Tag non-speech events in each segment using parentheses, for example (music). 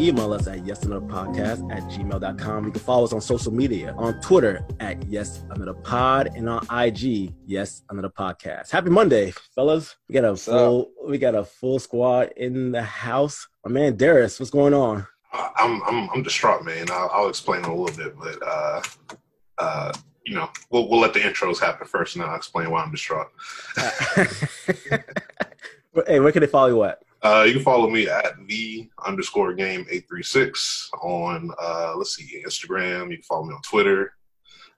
email us at Yes Another Podcast at gmail.com. You can follow us on social media on Twitter at Yes Another Pod and on IG, Yes Another Podcast. Happy Monday, fellas. We got a What's full we got a full squad in the house. My man Darius, what's going on? I'm I'm I'm distraught, man. I'll, I'll explain a little bit, but uh, uh, you know, we'll we'll let the intros happen first, and then I'll explain why I'm distraught. (laughs) hey, where can they follow you at? Uh, you can follow me at the underscore game eight three six on uh, let's see Instagram. You can follow me on Twitter,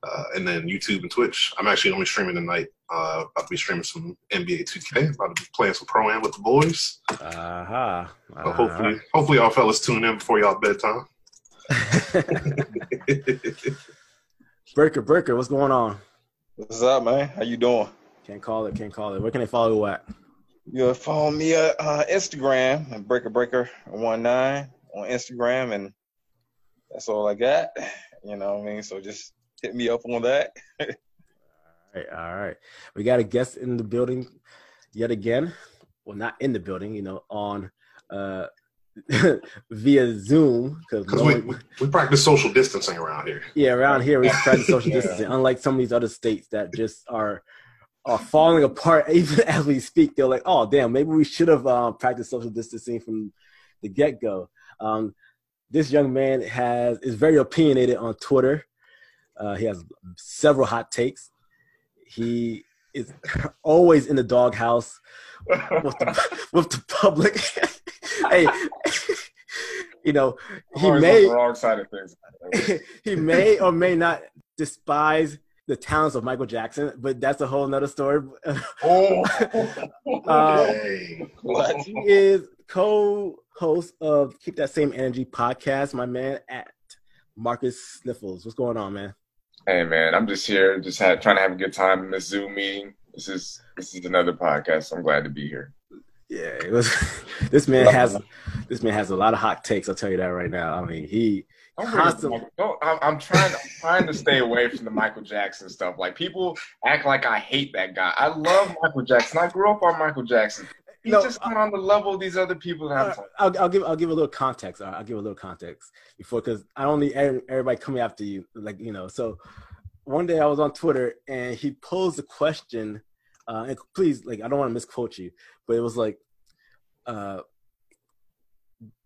uh, and then YouTube and Twitch. I'm actually only streaming tonight. Uh, about to be streaming some NBA 2K. About to be playing some pro am with the boys. Uh-huh. So hopefully, hopefully, y'all fellas tune in before y'all bedtime. (laughs) Breaker, Breaker, what's going on? What's up, man? How you doing? Can't call it, can't call it. Where can they follow you at? You can follow me at uh, Instagram and Breaker Breaker one nine on Instagram, and that's all I got. You know what I mean? So just hit me up on that. All right, all right. We got a guest in the building yet again. Well, not in the building, you know, on uh (laughs) via Zoom because Because we, we we practice social distancing around here. yeah, around here we practice social (laughs) Yeah. distancing. Unlike some of these other states that just are are falling apart (laughs) even as we speak. They're like, oh damn, maybe we should have um, practiced social distancing from the get go. Um, this young man has is very opinionated on Twitter. Uh, he has several hot takes. He is (laughs) always in the doghouse with the, (laughs) with the public. hey, you know, he may the wrong side of things. he may or may not despise the talents of Michael Jackson, but that's a whole nother story. (laughs) Oh, Hey. Uh, (laughs) what? he is co-host of Keep That Same Energy podcast, my man at Marcus Sniffles. What's going on, man? hey man, I'm just here, just had, trying to have a good time in this Zoom meeting. This is this is another podcast. I'm glad to be here. Yeah, it was. (laughs) This man has this man has a lot of hot takes. I'll tell you that right now. I mean, he Don't bring up Constantly. Michael- don't- I'm, I'm trying. I'm trying to stay away from the Michael Jackson stuff. Like people act like I hate that guy. I love Michael Jackson. I grew up on Michael Jackson. He's No, just not on the level of these other people that I'm Uh. I'll, I'll give I'll give a little context. right? I'll give a little context before because I don't need everybody coming after you. Like you know, so one day I was on Twitter and he posed a question. Uh, and please, like I don't want to misquote you, but it was like, uh,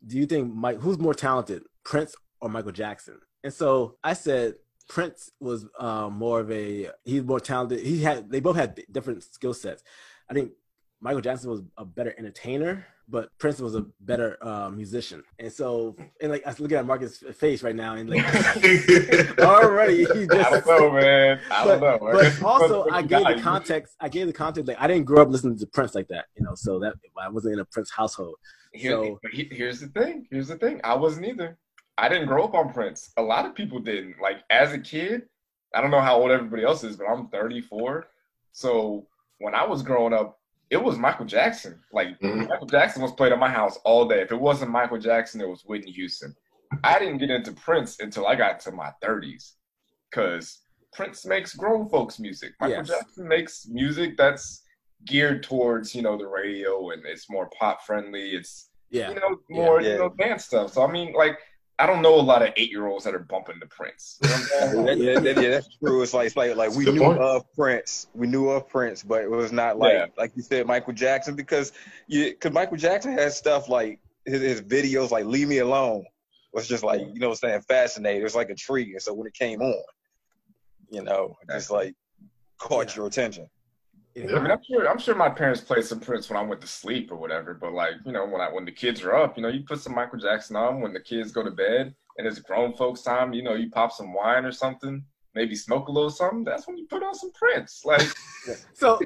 "Do you think Mike who's more talented, Prince or Michael Jackson?" And so I said Prince was uh, more of a he's more talented. He had they both had different skill sets. I think Michael Jackson was a better entertainer, but Prince was a better uh, musician. And so, and like I was looking at Marcus' face right now, and like (laughs) (laughs) already he I just. don't know, man. I But, don't know. but also, I gave the context. I gave the context. Like I didn't grow up listening to Prince like that, you know. So that I wasn't in a Prince household. Here, So- here's the thing. Here's the thing. I wasn't either. I didn't grow up on Prince. A lot of people didn't. Like as a kid, I don't know how old everybody else is, but I'm 34. So when I was growing up, it was Michael Jackson. Like Mhm. Michael Jackson was played at my house all day. If it wasn't Michael Jackson, it was Whitney Houston. I didn't get into Prince until I got to my 30s, because Prince makes grown folks music. Michael Yes. Jackson makes music that's geared towards you know the radio and it's more pop friendly. It's Yeah, you know, more Yeah. you know dance stuff. So I mean, like, I don't know a lot of eight year olds that are bumping to Prince. You know what I'm saying? That- yeah, that- yeah, that's true. It's like it's like like we Good knew point. of Prince, we knew of Prince, but it was not like Yeah. like you said Michael Jackson because you because Michael Jackson has stuff like his, his videos like "Leave Me Alone" was just like you know what I'm saying fascinating. It was like a tree, and so when it came on, you know, it just like caught Yeah. your attention. I mean, I'm sure I'm sure my parents played some Prince when I went to sleep or whatever. But like, you know, when I when the kids are up, you know, you put some Michael Jackson on when the kids go to bed and it's grown folks time. You know, you pop some wine or something, maybe smoke a little something. That's when you put on some Prince. Like (laughs) So,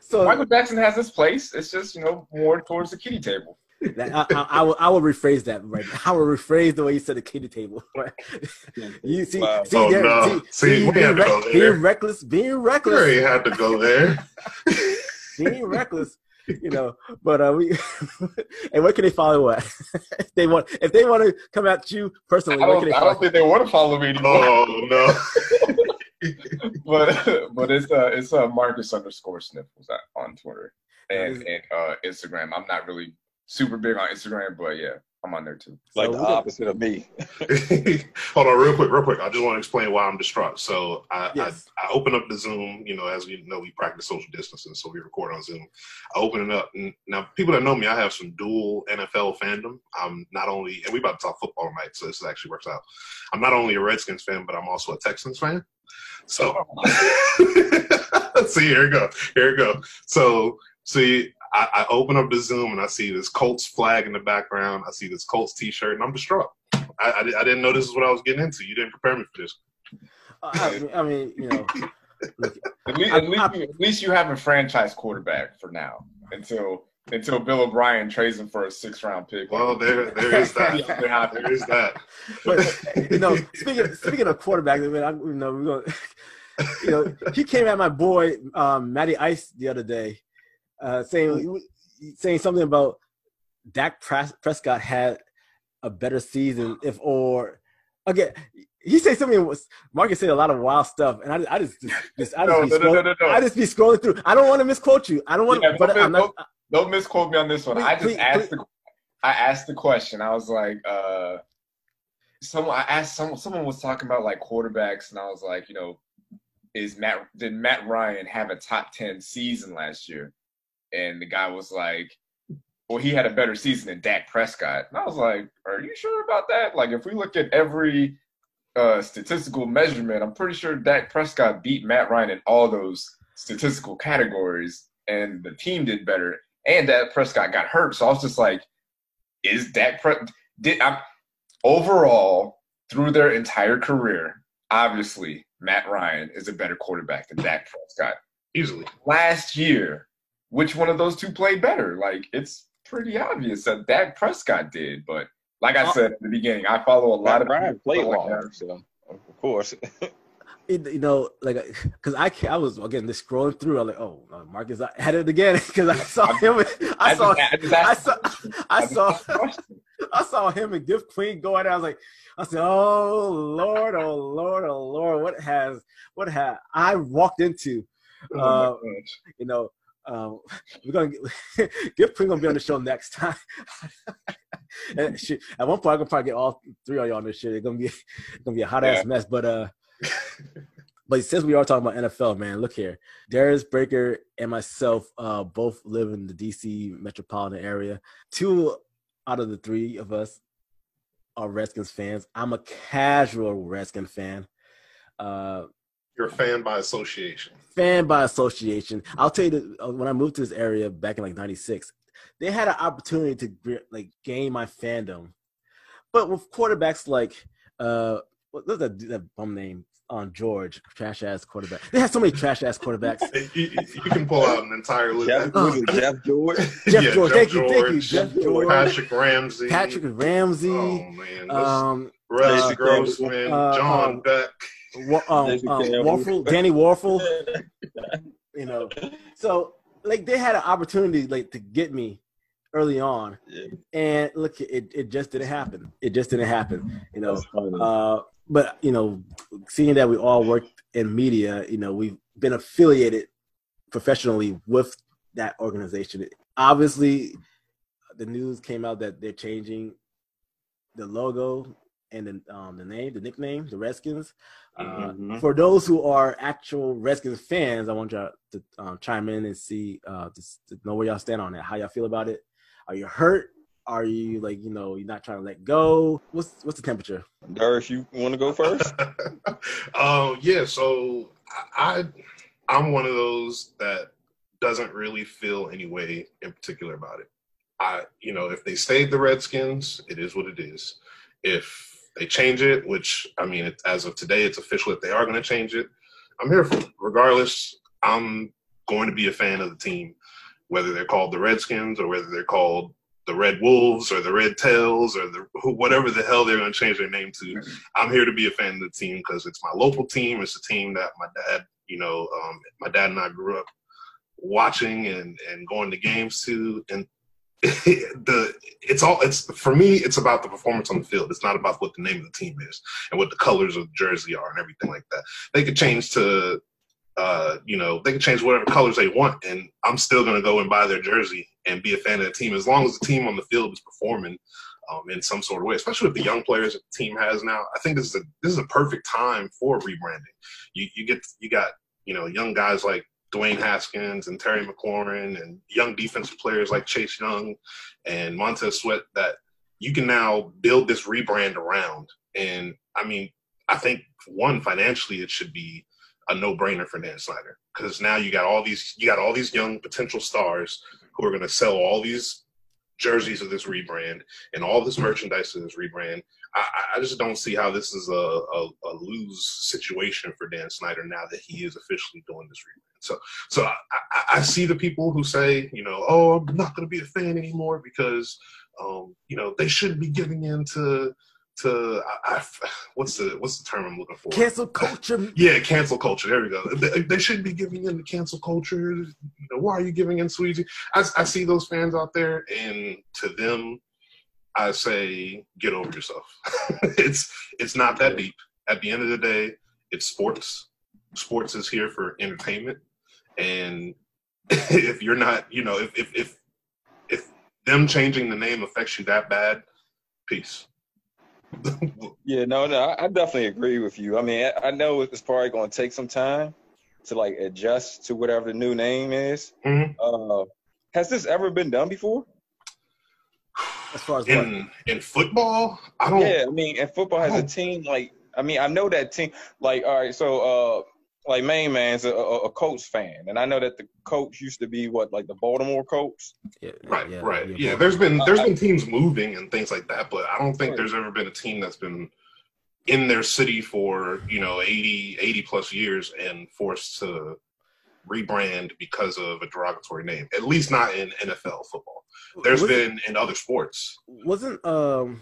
so Michael Jackson has his place. It's just you know more towards the kitty table. That, I, I, I will I will rephrase that right. now. (laughs) I will rephrase the way you said the kitty table. (laughs) Right? You see, Wow. see, Oh, there, no. see, See, see, being, had to go rec- being reckless, being You reckless, already had to go there. (laughs) being reckless. You know, but uh, we and where can they follow at? if they want, if they want to come at you personally, I don't, can they I don't think they want to follow me anymore. Oh no. but but it's uh it's uh Marcus underscore Sniffles on Twitter. and and uh, Instagram. I'm not really super big on Instagram, but yeah, I'm on there too. Like So the opposite of me. (laughs) Hold on, real quick, real quick. I just want to explain why I'm distraught. So I, Yes. I, I open up the Zoom. You know, as we know, we practice social distancing, so we record on Zoom. I open it up, and now people that know me, I have some dual NFL fandom. I'm not only, and we about to talk football tonight, so this actually works out. I'm not only a Redskins fan, but I'm also a Texans fan. So, oh, (laughs) see, here we go, here we go. So, see, I, I open up the Zoom and I see this Colts flag in the background. I see this Colts T-shirt, and I'm distraught. I, I, I didn't know this is what I was getting into. You didn't prepare me for this. I mean, I mean, you know, look, (laughs) At least, at, least you, at least you have a franchise quarterback for now until until Bill O'Brien trades him for a six round pick. Well, there, there is that. (laughs) There there is that. (laughs) but you know, speaking speaking of quarterback, I mean, I, you know, we're going. You know, he came at my boy um, Matty Ice the other day, uh, saying saying something about Dak Prescott had a better season if or again. He said something was Marcus said a lot of wild stuff, and I, I just, just I just No, be no, no, scroll- no, no. I just be scrolling through. I don't want to misquote you. I don't want, Yeah, but don't I'm not. Don't misquote me on this one. Please, I just please, asked the I asked the question. I was like, uh someone I asked someone someone was talking about like quarterbacks and I was like, you know, is Matt did Matt Ryan have a top 10 season last year? And the guy was like, well, he had a better season than Dak Prescott. And I was like, are you sure about that? Like if we look at every uh statistical measurement, I'm pretty sure Dak Prescott beat Matt Ryan in all those statistical categories and the team did better and Dak Prescott got hurt. So I was just like, is Dak Pre- did I, overall through their entire career, obviously Matt Ryan is a better quarterback than Dak Prescott. Easily. Last year, which one of those two played better? Like it's pretty obvious that Dak Prescott did, but like I said at the beginning, I follow a lot Matt of Ryan people played like longer, so of course. (laughs) it, you know, like, (laughs) because I I was again just scrolling through. I'm like, oh, uh, Marcus I had it again (laughs) because I saw him. I I saw, I just I saw, I saw, asked the question. I saw him and Gift Queen go at it. I was like, I said, oh Lord, oh Lord, oh Lord, what has, what have I walked into? Oh Uh, gosh. you know, um, (laughs) we're gonna get, (laughs) Gift Queen gonna be on the show next time. (laughs) and she, at one point, I'm gonna probably get all three of y'all on this shit. It's gonna be, it's gonna be a hot ass Yeah. mess. But uh, but since we are talking about NFL, man, look here. Darius Breaker and myself uh, both live in the DC metropolitan area. Two out of the three of us are Redskins fans. I'm a casual Redskins fan. Uh, You're a fan by association. fan by association. I'll tell you that uh, when I moved to this area back in like '96, they had an opportunity to like gain my fandom, but with quarterbacks like uh, what was that, that bum name on George, trash ass quarterback. They had so many trash ass quarterbacks. (laughs) You, you- you can pull out an entire list. Jeff, Oh. Jeff George. (laughs) Jeff Yeah, George, Jeff thank you, thank you, Jeff George, Patrick Ramsey. Patrick Ramsey, Oh man, this- um, Russ uh, Grossman, uh, John um, Beck. Wa- um, um, Wuerffel, Danny Wuerffel. (laughs) you know. So like they had an opportunity like to get me early on. Yeah. and look it, it just didn't happen. It just didn't happen you know. Uh but you know seeing that we all worked in media you know we've been affiliated professionally with that organization. Obviously the news came out that they're changing the logo and the, um, the name the nickname the redskins uh, Mhm. for those who are actual Redskins fans, I want y'all to um, chime in and see, uh, to, to know where y'all stand on it, How y'all feel about it? Are you hurt? Are you like, you know, you're not trying to let go? What's what's the temperature? Darius, you want to go first? (laughs) um, yeah, so I I'm one of those that doesn't really feel any way in particular about it. I you know, if they stayed the Redskins, it is what it is. If they change it, which I mean, it, as of today, it's official that they are going to change it. I'm here for it. Regardless, I'm going to be a fan of the team, whether they're called the Redskins or whether they're called the Red Wolves or the Red Tails or the whatever the hell they're going to change their name to. I'm here to be a fan of the team because it's my local team. It's a team that my dad, you know, um, my dad and I grew up watching and and going to games to, and (laughs) the it's all it's for me. It's about the performance on the field. It's not about what the name of the team is and what the colors of the jersey are and everything like that. They could change to uh, you know, they can change whatever colors they want, and I'm still going to go and buy their jersey and be a fan of the team as long as the team on the field is performing um, in some sort of way, especially with the young players the team has now. I think this is a this is a perfect time for rebranding. You you get you got you know young guys like Dwayne Haskins and Terry McLaurin and young defensive players like Chase Young and Montez Sweat that you can now build this rebrand around. And I mean, I think one financially it should be a no-brainer for Dan Snyder because now you got all these you got all these young potential stars who are going to sell all these jerseys of this rebrand and all this merchandise of this rebrand. I, I just don't see how this is a, a, a, lose situation for Dan Snyder now that he is officially doing this rebrand. So, so I, I see the people who say, you know, oh, I'm not going to be a fan anymore because, um, you know, they shouldn't be giving in to to I, I, what's the what's the term I'm looking for? Cancel culture. (laughs) yeah, cancel culture. There we go. They, they shouldn't be giving in to cancel culture. You know, why are you giving in, Sweezy? I, I see those fans out there, and to them, I say, get over yourself. (laughs) it's it's not that deep. At the end of the day, it's sports. Sports is here for entertainment, and (laughs) if you're not, you know, if if if, if them changing the name affects you that bad, peace (laughs) yeah, no, no, I, definitely agree with you. I mean, I, I know it's probably going to take some time to like adjust to whatever the new name is. Mm-hmm. Uh, has this ever been done before? As far as in what? in football, I don't. Yeah, I mean, in football, has a team like I mean, I know that team. Like, all right, so uh, like main man's a, a, Colts fan, and I know that the coach used to be what like the Baltimore Colts. Yeah, right, yeah, right. Yeah, yeah there's been there's been teams moving and things like that, but I don't think there's ever been a team that's been in their city for you know 80 80 plus years and forced to rebrand because of a derogatory name. At least not in NFL football. There's was been in other sports. Wasn't um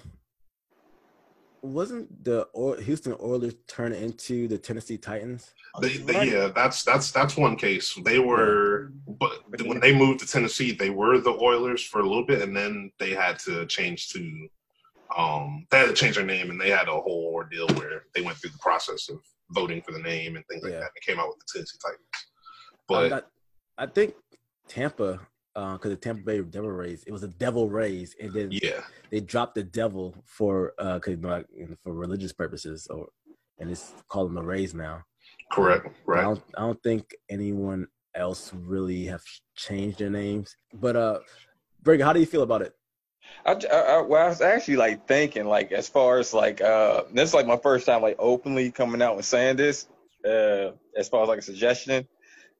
wasn't the Houston Oilers turn into the Tennessee Titans? They, they, yeah, that's that's that's one case. They were, but when they moved to Tennessee, they were the Oilers for a little bit, and then they had to change to, um, they had to change their name, and they had a whole ordeal where they went through the process of voting for the name and things like yeah. that. And came out with the Tennessee Titans. But I think Tampa because uh, the Tampa Bay Devil Rays, it was a Devil Rays, and then yeah, they dropped the Devil for uh, cause, you know, for religious purposes, or and it's called them the Rays now. Correct. Right. I don't, I don't think anyone else really have changed their names, but uh, Greg, how do you feel about it? I, I, well, I was actually like thinking, like as far as like uh, this is like my first time like openly coming out and saying this, uh, as far as like a suggestion,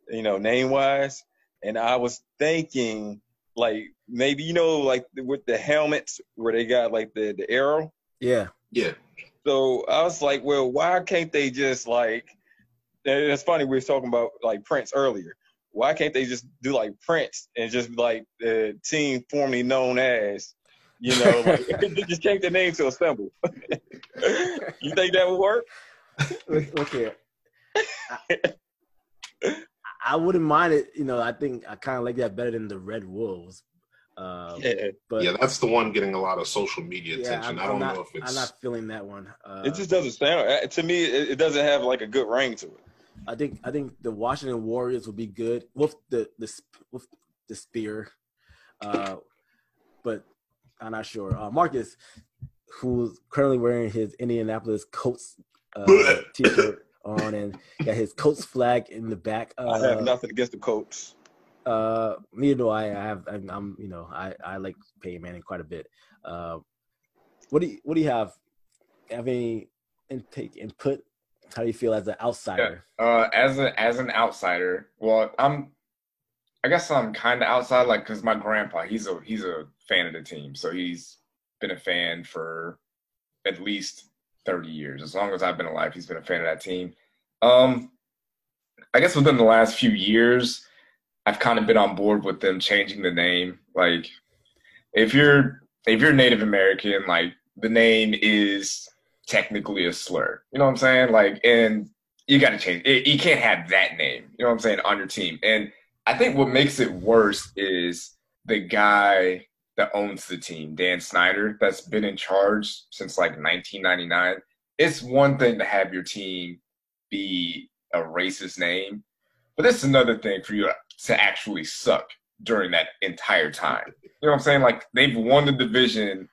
you know, name wise and I was thinking like maybe you know like with the helmets where they got like the the arrow. Yeah. Yeah. So I was like, well, why can't they just like? It's funny we were talking about like Prince earlier. Why can't they just do like Prince and just like the team formerly known as, you know, (laughs) like, (laughs) just change the name to a symbol? (laughs) you think that would work? Look here. I wouldn't mind it. You know, I think I kind of like that better than the Red Wolves. Uh, yeah, but yeah, that's the one getting a lot of social media yeah, attention. I'm, I do not know if it's. I'm not feeling that one. Uh, it just doesn't sound uh, to me. It, it, doesn't have like a good ring to it. I think I think the Washington Warriors would be good with the the with the spear, uh, but I'm not sure. Uh, Marcus, who's currently wearing his Indianapolis Colts uh, (laughs) t-shirt on and got his Colts flag in the back. Uh, I have nothing against the Colts. Uh, neither do I. I have. I'm, I'm, You know, I I like Peyton Manning quite a bit. Uh, what do you What do you have? Have any intake input? How do you feel as an outsider? Yeah. Uh, as a as an outsider, well, I'm. I guess I'm kind of outside, like, cause my grandpa, he's a he's a fan of the team, so he's been a fan for at least 30 years. As long as I've been alive, he's been a fan of that team. Um, I guess within the last few years, I've kind of been on board with them changing the name. Like, if you're if you're Native American, like the name is technically a slur. You know what I'm saying? Like, and you got to change. It, you can't have that name. You know what I'm saying on your team. And I think what makes it worse is the guy that owns the team, Dan Snyder, that's been in charge since like 1999. It's one thing to have your team be a racist name, But this is another thing for you to actually suck during that entire time. You know what I'm saying? Like they've won the division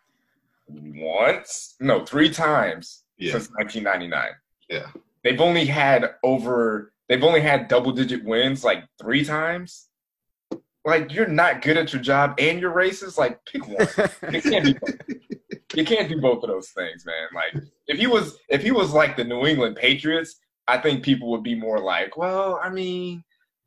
once, no, three times Yeah. since 1999. Yeah. They've only had over. They've only had double digit wins like three times. Like you're not good at your job and you're racist. Like pick one. (laughs) You can't do both. You can't do both of those things, man. Like if he was if he was like the New England Patriots, I think people would be more like, well, I mean,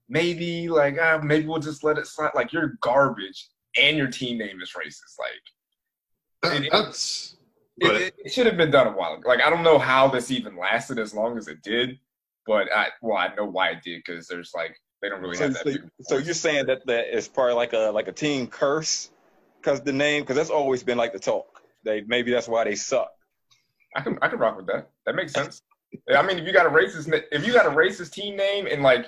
maybe like uh, maybe we'll just let it slide. Like you're garbage and your team name is racist. Like It- that's it, it, it should have been done a while ago. Like I don't know how this even lasted as long as it did, but I well I know why it did because there's like they don't really So, have that. so, big of a so you're saying that that is probably like a like a team curse because the name because that's always been like the talk. They maybe that's why they suck. I can I can rock with that. That makes sense. I mean, if you got a racist if you got a racist team name and like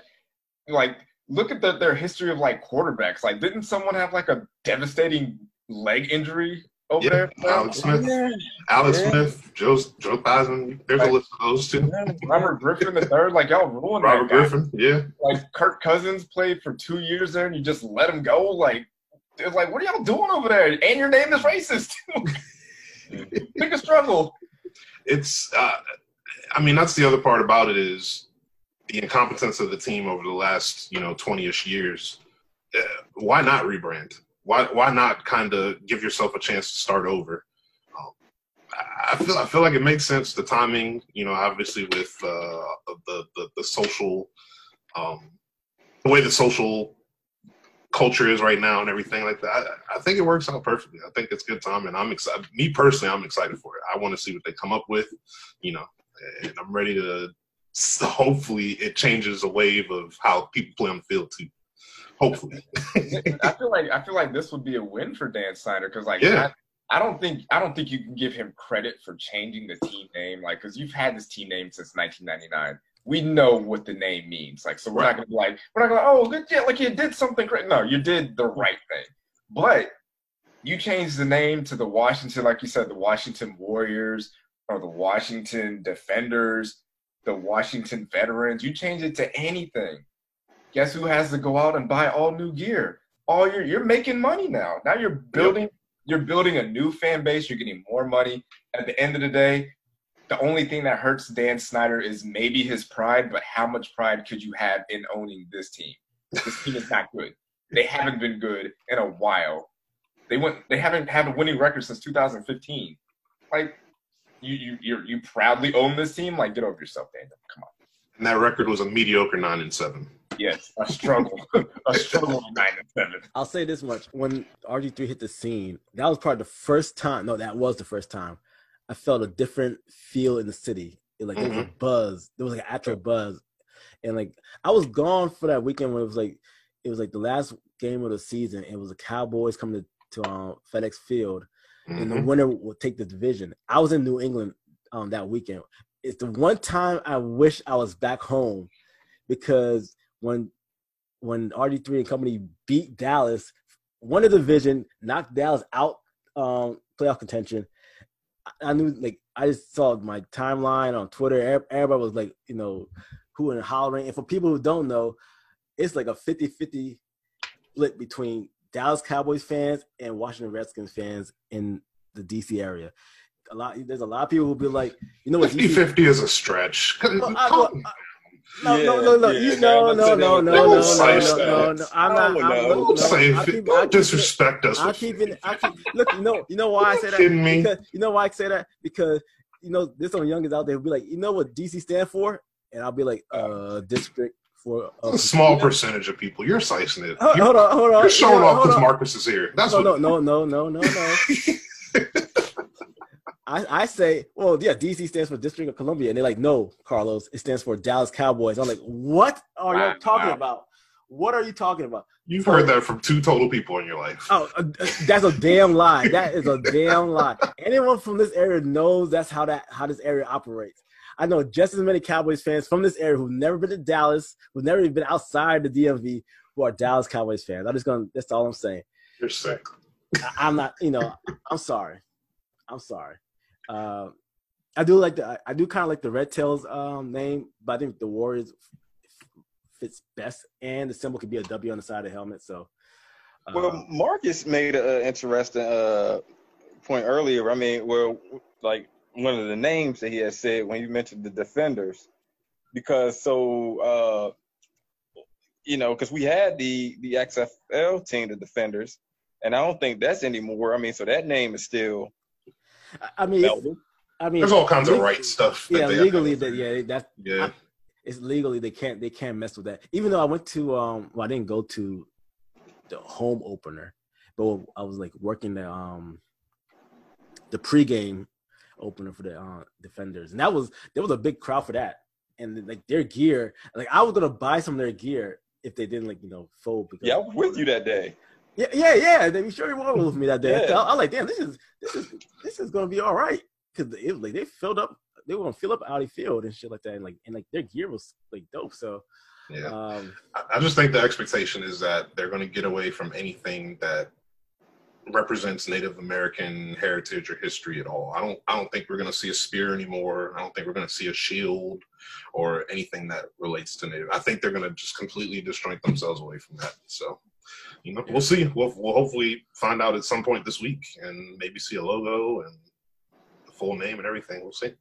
like look at the, their history of like quarterbacks. Like, didn't someone have like a devastating leg injury over Yeah, there? Alex Smith, Yeah. Alex Yeah. Smith, Joe Joe Theismann. There's a list of those too. Robert Griffin the third. Like y'all ruined Robert that guy. Griffin, yeah. Like Kirk Cousins played for two years there, and you just let him go. Like it's like, what are y'all doing over there? And your name is racist. (laughs) Pick a struggle. It's, uh, I mean, that's the other part about it is the incompetence of the team over the last, you know, 20ish years. Uh, why not rebrand? Why, why not kind of give yourself a chance to start over? Um, I- feel, I feel like it makes sense. The timing, you know, obviously with uh, the, the, the social, um, the way the social culture is right now and everything like that. I, I think it works out perfectly. I think it's good time, and I'm excited. Me personally, I'm excited for it. I want to see what they come up with, you know, and I'm ready to. So hopefully, it changes a wave of how people play on the field too. Hopefully, I feel like I feel like this would be a win for Dan Snyder because like Yeah. I, I don't think I don't think you can give him credit for changing the team name like because you've had this team name since 1999. We know what the name means. Like so we're Right. not gonna be like we're not gonna oh good yeah like you did something great. No, you did the right thing, but you changed the name to the Washington like you said the Washington Warriors or the Washington Defenders, the Washington Veterans. You change it to anything guess who has to go out and buy all new gear? All you're you're making money now. Now you're building you're building a new fan base. You're getting more money. At the end of the day, the only thing that hurts Dan Snyder is maybe his pride. But how much pride could you have in owning this team? This team is not good. They haven't been good in a while. They went. They haven't had a winning record since 2015. Like you you you you proudly own this team. Like get over yourself, Daniel. Come on. and that record was a mediocre nine and seven. Yes, a struggle, (laughs) a struggle of nine and seven. I'll say this much: when RG3 hit the scene, that was probably the first time. No, that was the first time I felt a different feel in the city. It, like there was a buzz. There was like an actual buzz, and like I was gone for that weekend when it was like it was like the last game of the season. It was the Cowboys coming to, to um, FedEx Field, and the Mhm. winner will take the division. I was in New England um, that weekend. It's the one time I wish I was back home because when when RG3 and company beat Dallas, won the division, knocked Dallas out um, playoff contention. I, I knew like I just saw my timeline on Twitter. Everybody was like, you know, who and hollering. And for people who don't know, it's like a 50-50 split between Dallas Cowboys fans and Washington Redskins fans in the DC area. A lot there's a lot of people who be like, you know what, 50 50 is a stretch. Well, I- Come- no, Yeah, no, no, no, yeah, you man, no, that's no, it. no, no, They no, won't no, say no, no, that. no. I'm not. no. I'm, don't look, no, say I fi- keep, I don't keep, disrespect us. I with keep 50. it. I keep look. You know. You know why I say that? kidding me? Because you know why I say that? Because you know there's some youngins out there who be like, you know what DC stand for, and I'll be like, uh, district for. Uh, a small percentage of people. You're slicing it. Hold, You're, hold on, hold on. you're showing hold on, off because. Marcus is here. That's No, what. no, no, no, no, no, no. (laughs) I, I say, well, yeah, DC stands for District of Columbia, and they're like, no, Carlos, it stands for Dallas Cowboys. I'm like, what are Wow, you talking wow. about? What are you talking about? You've heard that from two total people in your life. Oh, uh, uh, that's a damn lie. That is a (laughs) damn lie. Anyone from this area knows that's how that how this area operates. I know just as many Cowboys fans from this area who've never been to Dallas, who've never even been outside the DMV, who are Dallas Cowboys fans. I'm just gonna. That's all I'm saying. You're sick. I, I'm not. You know, I'm sorry. I'm sorry. Uh, I do like the. I do kind of like the Red Tails um, name, but I think the Warriors fits best, and the symbol could be a W on the side of the helmet. So, uh, well, Marcus made an interesting uh, point earlier. I mean, well, like one of the names that he had said when you mentioned the defenders, because so uh, you know, because we had the the XFL team, the defenders, and I don't think that's anymore. I mean, so that name is still. I mean, I mean, there's all kinds of right stuff. Yeah, legally, that yeah, that's yeah. I, it's legally they can't they can't mess with that. Even though I went to um, well, I didn't go to the home opener, but I was like working the um the pregame opener for the uh, defenders, and that was there was a big crowd for that, and like their gear, like I was gonna buy some of their gear if they didn't like you know fold. Because yeah, I was with you that day. Yeah, yeah, yeah. They sure you were with me that day. yeah. I, I was like, damn, this is this is this is gonna be all right because it like they filled up, they were gonna fill up Audi Field and shit like that, and like and like their gear was like dope. So yeah, um, I just think the expectation is that they're gonna get away from anything that represents Native American heritage or history at all. I don't I don't think we're going to see a spear anymore. I don't think we're going to see a shield or anything that relates to Native. I think they're going to just completely disjoint themselves away from that. So, you know, we'll see. We'll we'll hopefully find out at some point this week and maybe see a logo and the full name and everything. We'll see.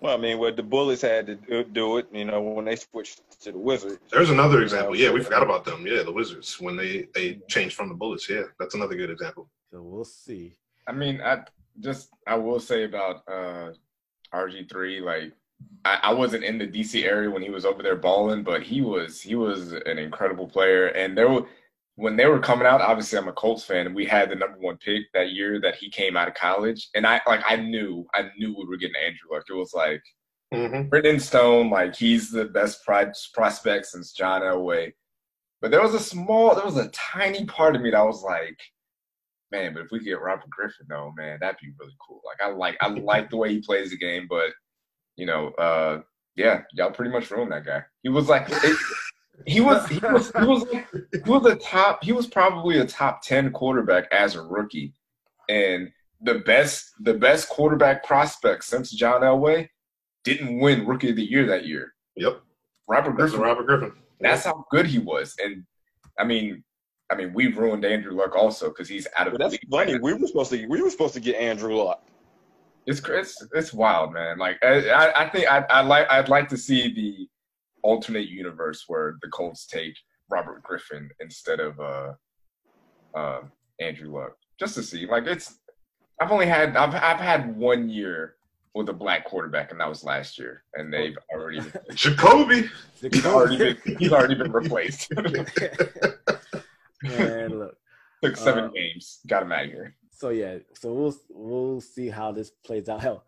Well, I mean, what the Bullets had to do it, you know, when they switched to the Wizards. There's another example. Yeah, we forgot about them. Yeah, the Wizards when they they changed from the Bullets. Yeah, that's another good example. So we'll see. I mean, I just I will say about uh RG3, like I, I wasn't in the DC area when he was over there balling, but he was he was an incredible player, and there were when they were coming out, obviously I'm a Colts fan, and we had the number one pick that year that he came out of college, and I like I knew I knew we were getting Andrew Luck. It was like mm-hmm. written stone, like he's the best prospect since John Elway. But there was a small, there was a tiny part of me that was like, man, but if we get Robert Griffin though, man, that'd be really cool. Like I like I (laughs) like the way he plays the game, but you know, uh, yeah, y'all pretty much ruined that guy. He was like. It, (laughs) he was he was he was he was a top he was probably a top 10 quarterback as a rookie and the best the best quarterback prospect since John Elway didn't win rookie of the year that year. Yep. Robert Griffin. Robert Griffin. That's how good he was. And I mean I mean we ruined Andrew Luck also because he's out of but that's funny. We were supposed to we were supposed to get Andrew Luck. It's it's it's wild, man. Like I I think I I like I'd like to see the alternate universe where the Colts take Robert Griffin instead of uh, uh, Andrew Luck, just to see. Like it's, I've only had I've I've had one year with a black quarterback, and that was last year, and they've already (laughs) Jacoby. He's already been, he's already been replaced. (laughs) Man, look, took seven uh, games, got him out of here. So yeah, so we'll we'll see how this plays out. Hell,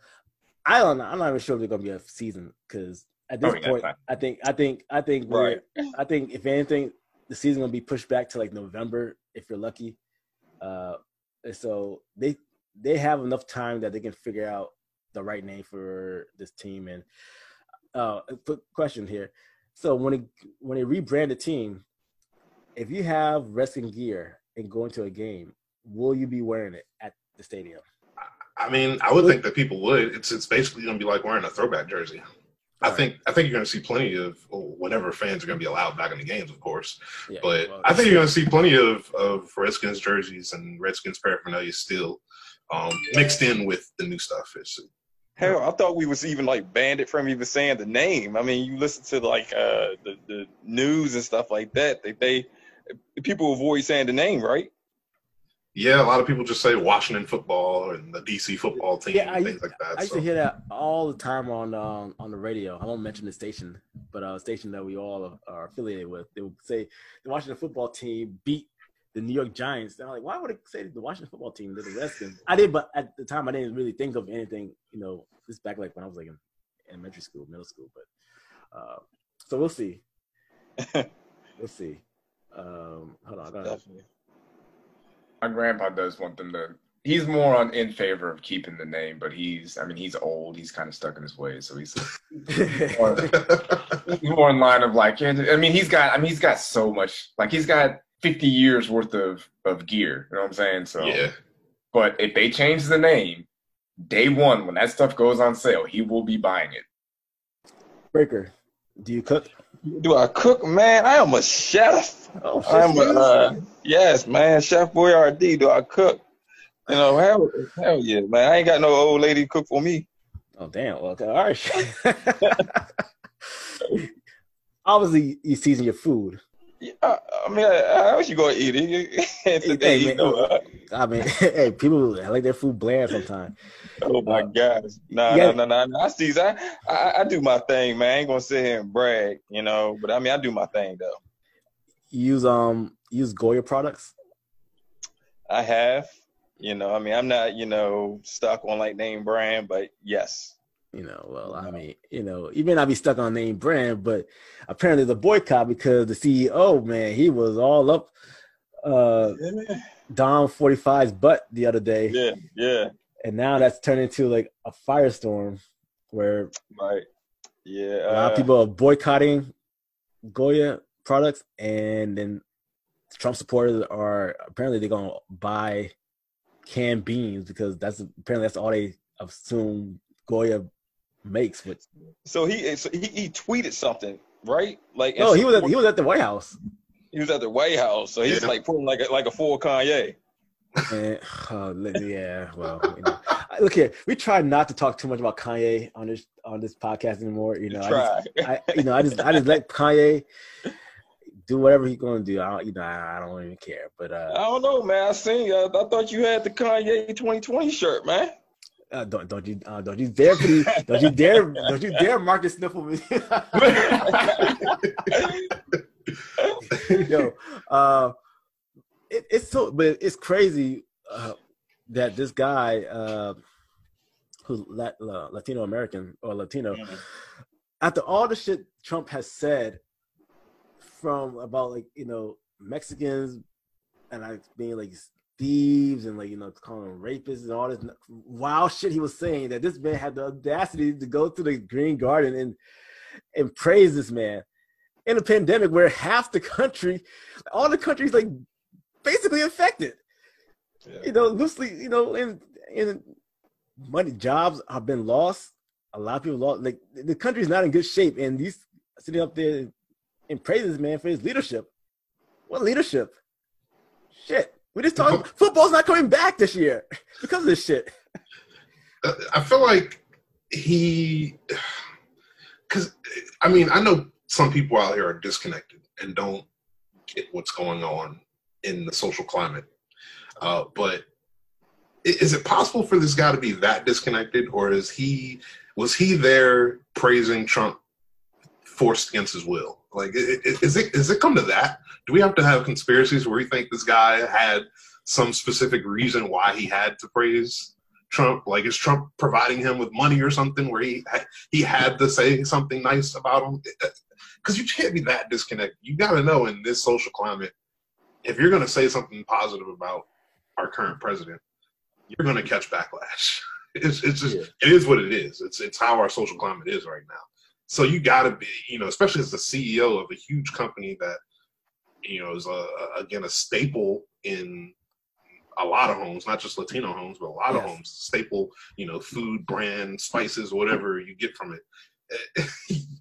I don't know. I'm not even sure if there's gonna be a season because at this oh, point, I think I think I think right. I think if anything, the season gonna be pushed back to like November if you're lucky. Uh, so they they have enough time that they can figure out the right name for this team. And uh, quick question here: so when it when they rebrand the team, if you have wrestling gear and go into a game, will you be wearing it at the stadium? I mean, I would think that people would. It's it's basically going to be like wearing a throwback jersey. I think I think you're going to see plenty of whenever fans are going to be allowed back in the games, of course. Yeah, but well, I think you're going to see plenty of of Redskins jerseys and Redskins paraphernalia still um, mixed in with the new stuff. It's, Hell, I thought we was even like banned it from even saying the name. I mean, you listen to like uh, the the news and stuff like that. They they people avoid saying the name, right? Yeah, a lot of people just say Washington football and the DC football team yeah, and things like that. I used so. to hear that all the time on um, on the radio. I won't mention the station, but a station that we all are affiliated with. They would say the Washington football team beat the New York Giants. And I'm like, why would it say the Washington football team did the Redskins? I did, but at the time I didn't really think of anything. You know, this back like when I was like in elementary school, middle school. But uh, so we'll see. (laughs) we'll see. Um, hold on, I gotta, Definitely my grandpa does want them to. He's more on in favor of keeping the name, but he's. I mean, he's old. He's kind of stuck in his ways, so he's (laughs) more, more in line of like. I mean, he's got. I mean, he's got so much. Like he's got fifty years worth of of gear. You know what I'm saying? So yeah. But if they change the name, day one when that stuff goes on sale, he will be buying it. Breaker, do you cook? Do I cook, man? I am a chef. Oh, I'm a uh, yes, man. Chef Boyardee. Do I cook? You know, hell, hell yeah, man. I ain't got no old lady cook for me. Oh damn! Well, okay, all right. (laughs) Obviously, you season your food. Yeah, I, I mean, how else you gonna eat it? (laughs) Today, Hey, you know, uh, I mean, (laughs) hey, people like their food bland sometimes. (laughs) oh my gosh, nah, Yeah. nah, nah, nah. I see, I, I, I do my thing, man. I ain't gonna sit here and brag, you know. But I mean, I do my thing though. Use um use Goya products. I have, you know. I mean, I'm not, you know, stuck on like name brand, but yes, You know, well, I mean, you know, you may not be stuck on name brand, but apparently the boycott because the CEO, man, he was all up uh yeah, Dom 45's butt the other day. yeah, yeah. And now that's turned into like a firestorm where Right. Yeah. a lot uh, of people are boycotting Goya products, and then Trump supporters are apparently they're gonna buy canned beans because that's apparently that's all they assume Goya makes. But So he so he, he tweeted something, right? Like no, he was at, he was at the White House, he was at the White House, so he's Yeah. like putting like a, like a full Kanye. and (sighs) uh, yeah, well, you know. Look here, we try not to talk too much about Kanye on this on this podcast anymore. You know, I Try. just, I, you know, I just I just let Kanye do whatever he's gonna do. I don't, you know, I, I don't even care. But I uh, don't know, man. I seen. Uh, I thought you had the Kanye 2020 shirt, man. Uh don't don't you uh, don't you dare please, don't you dare don't you dare Marcus sniffle me. (laughs) Yo, uh, it, it's so, but it's crazy uh, that this guy, uh, who's Lat- uh, Latino American or Latino, after all the shit Trump has said from about like you know Mexicans and like being like thieves and like you know calling them rapists and all this wild shit he was saying that this man had the audacity to go to the Green Garden and and praise this man in a pandemic where half the country, all the countries like basically affected. You know, loosely, you know, in in money jobs have been lost. A lot of people lost. Like the country's not in good shape, and these sitting up there and praising this man for his leadership. What leadership? Shit. We just talking football's not coming back this year (laughs) because of this shit. Uh, I feel like he, because I mean, I know some people out here are disconnected and don't get what's going on in the social climate. Uh, but is it possible for this guy to be that disconnected, or is he was he there praising Trump forced against his will? Like, i- i- is it is it come to that? Do we have to have conspiracies where we think this guy had some specific reason why he had to praise Trump? Like, is Trump providing him with money or something where he he had to say something nice about him? Because you can't be that disconnected. You got to know in this social climate, if you're going to say something positive about our current president, you're going to catch backlash. (laughs) It's it's just Yeah. it is what it is. It's it's how our social climate is right now. So you got to be, you know, especially as the CEO of a huge company that, you know, is a, a- again a staple in a lot of homes, not just Latino homes, but a lot of homes. Staple, you know, food, brand, spices, whatever you get from it. (laughs)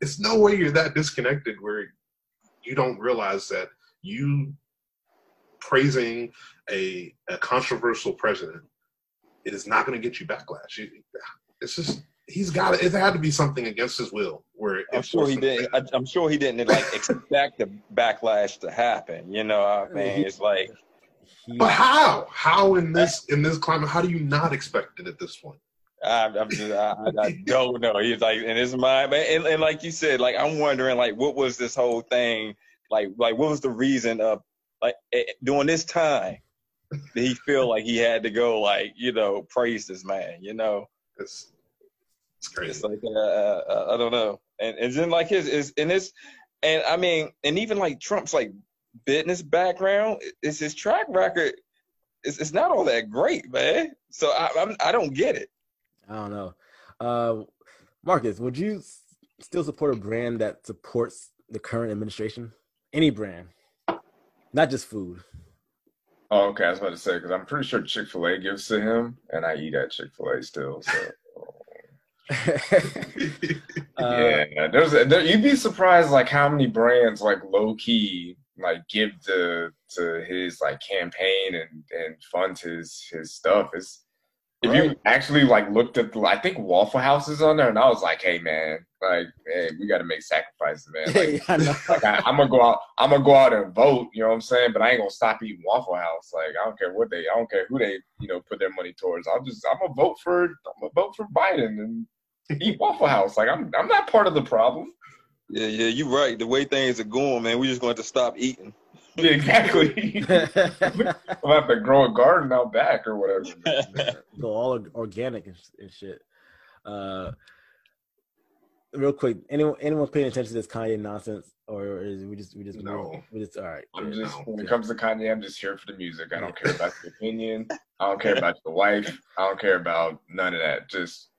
It's no way you're that disconnected where you don't realize that you praising a a controversial president it is not going to get you backlash. It's just he's got it. It had to be something against his will. Where I'm sure he didn't. I, I'm sure he didn't like expect the backlash to happen. You know, I mean, it's like But how? How in this in this climate? How do you not expect it at this point? I'm, I'm just, I, I- I don't know. He's like in his mind, but and, and like you said, like I'm wondering, like what was this whole thing? Like, like what was the reason of like eh, during this time did he feel like he had to go like you know praise this man? You know, It's it's it's crazy. like uh, uh, I don't know, and and then like his is and this, and I mean, and even like Trump's like business background, is his track record. It's, it's not all that great, man. So I I'm, I don't get it. I don't know. Uh, Marcus, would you s- still support a brand that supports the current administration? Any brand, not just food. Oh, okay. I was about to say because I'm pretty sure Chick Fil A gives to him, and I eat at Chick Fil A still. So (laughs) Uh, yeah, there's there, you'd be surprised like how many brands like low key like give to to his like campaign and and fund his his stuff. It's if you actually like looked at the, I think Waffle House is on there, and I was like, hey man, like hey, we got to make sacrifices, man. Like, yeah, (laughs) I (laughs) like I, I'm gonna go out, I'm gonna go out and vote. You know what I'm saying? But I ain't gonna stop eating Waffle House. Like I don't care what they, I don't care who they, you know, put their money towards. I'll just, I'm gonna vote for, I'm gonna vote for Biden and (laughs) eat Waffle House. Like I'm, I'm not part of the problem. Yeah, yeah, you're right. The way things are going, man, we're just going to stop eating. (laughs) Yeah, exactly. (laughs) I'll have to grow a garden out back or whatever. Go all organic and, and shit. Uh, real quick, anyone anyone paying attention to this Kanye nonsense, or is we just we just No. we just all right? I'm yeah. just, no. when it comes to Kanye, I'm just here for the music. I don't care about your opinion. I don't care about your wife. I don't care about none of that. Just,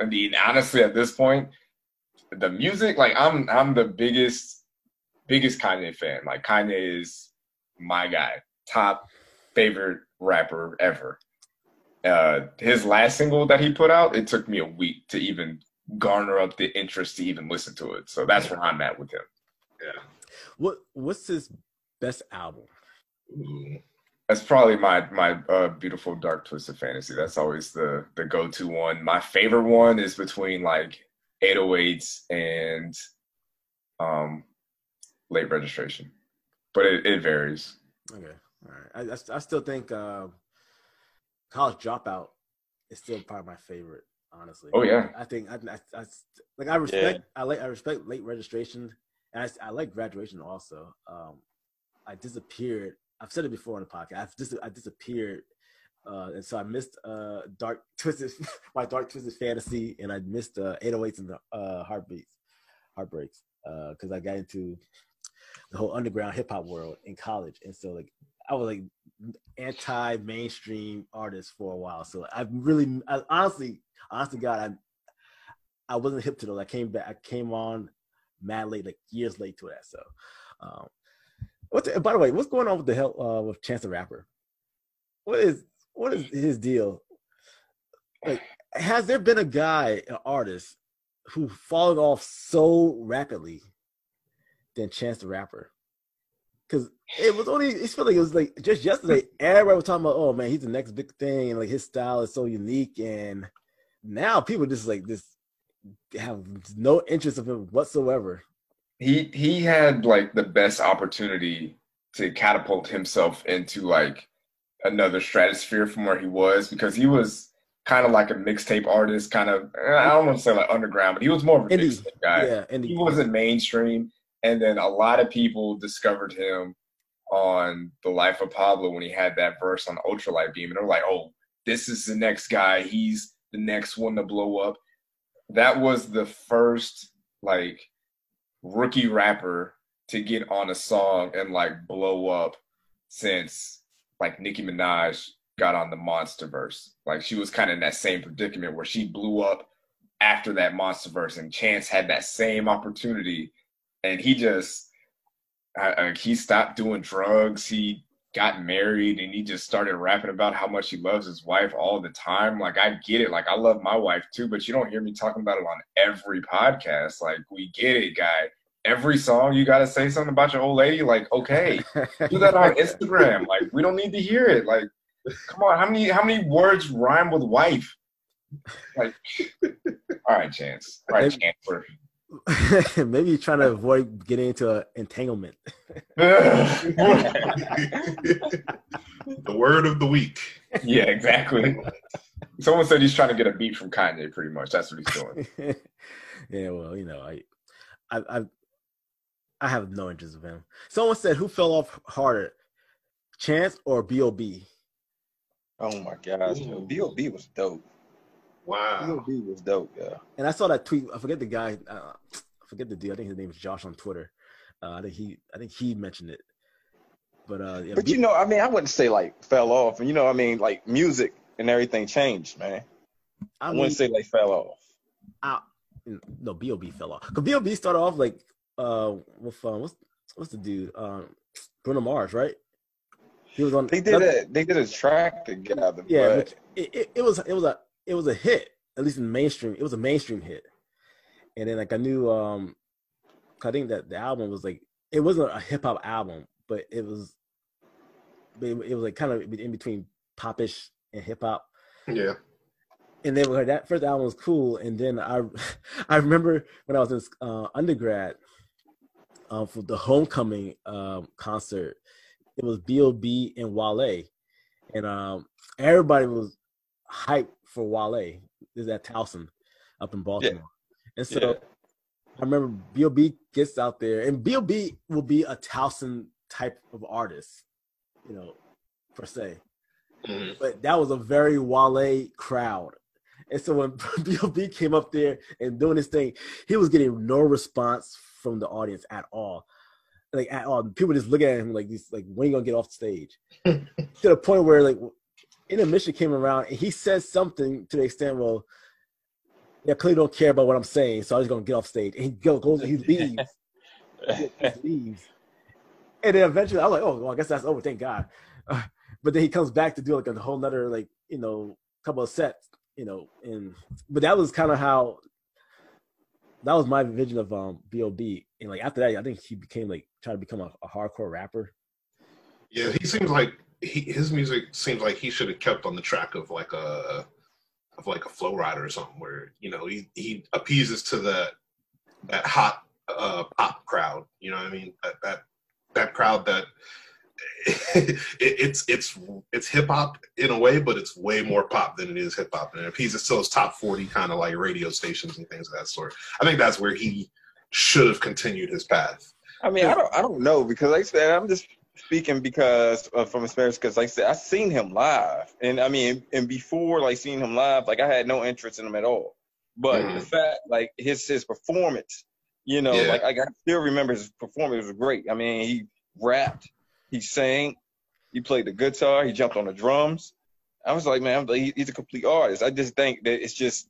I mean, honestly, at this point, the music, like, I'm, I'm the biggest, biggest Kanye fan. Like, Kanye is my guy, top favorite rapper ever. Uh, his last single that he put out, it took me a week to even garner up the interest to even listen to it. So that's where I'm at with him. yeah. What what's his best album? Ooh. That's probably my my uh, beautiful dark twisted fantasy. That's always the the go to one. My favorite one is between like 808s and um late registration, but it, it varies. Okay, all right. I I, I still think uh, College Dropout is still probably my favorite. Honestly. Oh, yeah. I think I, I, I like I respect I like I respect late registration and I, s- I like graduation also. Um, I disappeared. I've said it before on the podcast. I've dis- I disappeared, uh, and so I missed uh, dark twisted (laughs) my dark twisted fantasy, and I missed uh, 808s and the uh, heartbeats, heartbreaks, because I got into the whole underground hip hop world in college, and so like I was like anti mainstream artist for a while. So I've really, I, honestly, honestly, God, I I wasn't hip to those. I came back. I came on mad late, like years late to that. So, um, what's by the way, what's going on with the hell uh, with Chance the Rapper? What is what is his deal? Like, has there been a guy, an artist, who fallen off so rapidly than Chance the Rapper? Because it was only, it felt like it was like just yesterday, everybody was talking about, oh man, he's the next big thing, and like his style is so unique, and now people just like this have no interest of him whatsoever. He he had like the best opportunity to catapult himself into like another stratosphere from where he was because he was kind of like a mixtape artist, kind of eh, I don't want to say like underground, but he was more of a Indie. mixtape guy. yeah, and he wasn't mainstream and then a lot of people discovered him on the life of pablo when he had that verse on ultralight beam and they're like oh this is the next guy he's the next one to blow up that was the first like rookie rapper to get on a song and like blow up since like nicki minaj got on the monster verse like she was kind of in that same predicament where she blew up after that monster verse and chance had that same opportunity. And he just uh, uh, he stopped doing drugs. He got married and he just started rapping about how much he loves his wife all the time. Like i get it. Like i love my wife too but you don't hear me talking about it on every podcast. Like we get it guy. Every song you got to say something about your old lady like okay do that on instagram. (laughs) Like we don't need to hear it. Like come on. How many how many words rhyme with wife? Like all right chance. All right chance (laughs) Maybe you're trying to avoid getting into an entanglement. (laughs) the word of the week. yeah, exactly. Someone said he's trying to get a beat from Kanye. Pretty much, that's what he's doing. (laughs) yeah, well, you know, I, I, I, I have no interest in him. Someone said, "Who fell off harder, Chance or B.O.B.?" Oh my gosh. B.O.B. was dope. Wow. B.O.B. was dope, yeah. And I saw that tweet. I forget the guy. Uh, I forget the dude. I think his name is Josh on Twitter. Uh, I think he, I think he mentioned it. But uh, yeah, But B- you know, I mean, I wouldn't say like fell off, and you know, I mean, like music and everything changed, man. I, I mean, wouldn't say they fell off. I, no, B.O.B. fell off. Cause B.O.B. started off like uh with uh, what's what's the dude um Bruno Mars, right? He was on. They did a they did a track together, Yeah, but which it, it, it was it was a it was a hit, at least in mainstream, it was a mainstream hit. And then like I knew, um, I think that the album was like it wasn't a hip hop album, but it was, it, it was like kind of in between popish and hip hop. Yeah. And then that first album was cool, and then I, (laughs) I remember when I was in uh, undergrad, um, for the homecoming um, concert, it was B.O.B. and Wale, and um, everybody was hyped for Wale. Is at Towson up in Baltimore, yeah. and so yeah. I remember B.O.B. gets out there, and B.O.B. will be a Towson type of artist, you know, per se. Mm-hmm. But that was a very Wale crowd. And so when (laughs) B.O.B. came up there and doing his thing, he was getting no response from the audience at all. Like at all. People just looking at him like these like when are you gonna get off the stage? (laughs) to the point where like intermission came around and he says something to the extent, well, yeah, clearly don't care about what I'm saying, so I'm just gonna get off stage. And he goes, he (laughs) leaves, he leaves, and then eventually I was like, oh, well, I guess that's over. Thank God. Uh, (laughs) but then he comes back to do like a whole nother like you know couple of sets, you know, and but that was kind of how that was my vision of um B.O.B. And like after that, I think he became like trying to become a, a hardcore rapper. Yeah, he seems like he, his music seems like he should have kept on the track of like a of like a Flo Rida or something where you know he he appeases to that that hot uh, pop crowd. You know what I mean? That that that crowd that (laughs) it, it's it's it's hip hop in a way, but it's way more pop than it is hip hop, and it appeases to those top forty kind of like radio stations and things of that sort. I think that's where he should have continued his path. I mean, I don't I don't know because like I said, I'm just speaking because uh, from experience because like I said I seen him live. And I mean and before like seeing him live like I had no interest in him at all. But mm. the fact like his his performance you know yeah. like I, I still remember his performance. Was great. I mean he rapped he sang he played the guitar he jumped on the drums. I was like man he's a complete artist. I just think that it's just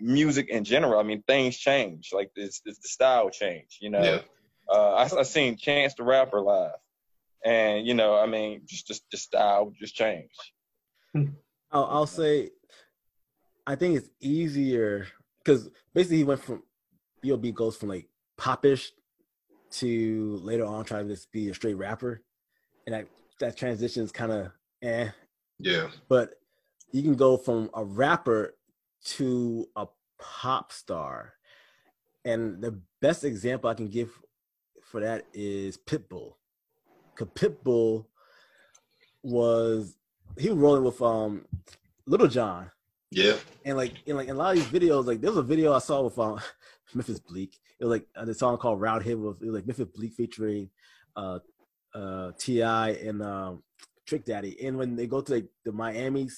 music in general. I mean things change. Like it's, it's the style change you know? Yeah. uh, I, I seen Chance the Rapper live and you know, I mean, just just just style just changed. (laughs) I'll, I'll say, I think it's easier because basically he went from B.O.B. goes from like popish to later on trying to just be a straight rapper, and that that transition is kind of eh. Yeah. But you can go from a rapper to a pop star, and the best example I can give for that is Pitbull. Cause Pitbull was he was rolling with um Lil Jon. Yeah. And like in like in a lot of these videos, like there was a video I saw with um (laughs) Memphis Bleek. It was like uh, the song called Round Hit with it was like Memphis Bleek featuring uh uh T.I. and um Trick Daddy. And when they go to like the Miami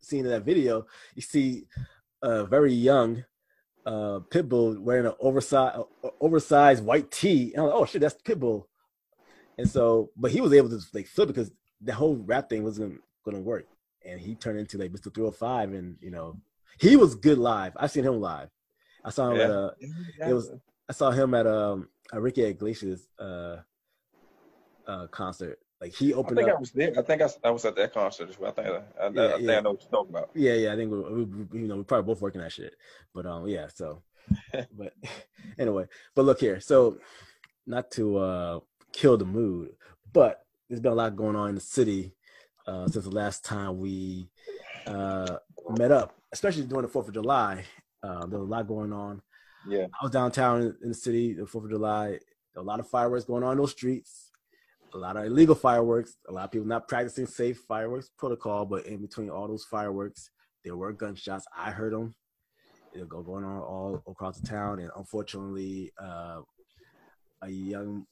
scene of that video, you see a very young uh Pitbull wearing an oversized oversized white tee. And I'm like, oh shit, that's Pitbull. And so, but he was able to like flip because the whole rap thing wasn't going to work. And he turned into like Mr. 305 and, you know, he was good live. I've seen him live. I saw him yeah. at a, it was, I saw him at um, a Ricky Iglesias uh, uh, concert. Like he opened I think up. I was there. I think I, I was at that concert as well. I think I, I, yeah, I, think yeah. I know what you're talking about. Yeah, yeah. I think we, we, you know, we're probably both working that shit. But um, yeah. So, (laughs) but (laughs) anyway, but look here. So, not to uh kill the mood. But there's been a lot going on in the city uh, since the last time we uh, met up, especially during the Fourth of July. Uh, there was a lot going on. Yeah, I was downtown in the city the Fourth of July. a lot of fireworks going on in those streets. A lot of illegal fireworks. A lot of people not practicing safe fireworks protocol. But in between all those fireworks, there were gunshots. I heard them. They go going on all across the town, and unfortunately, uh, a young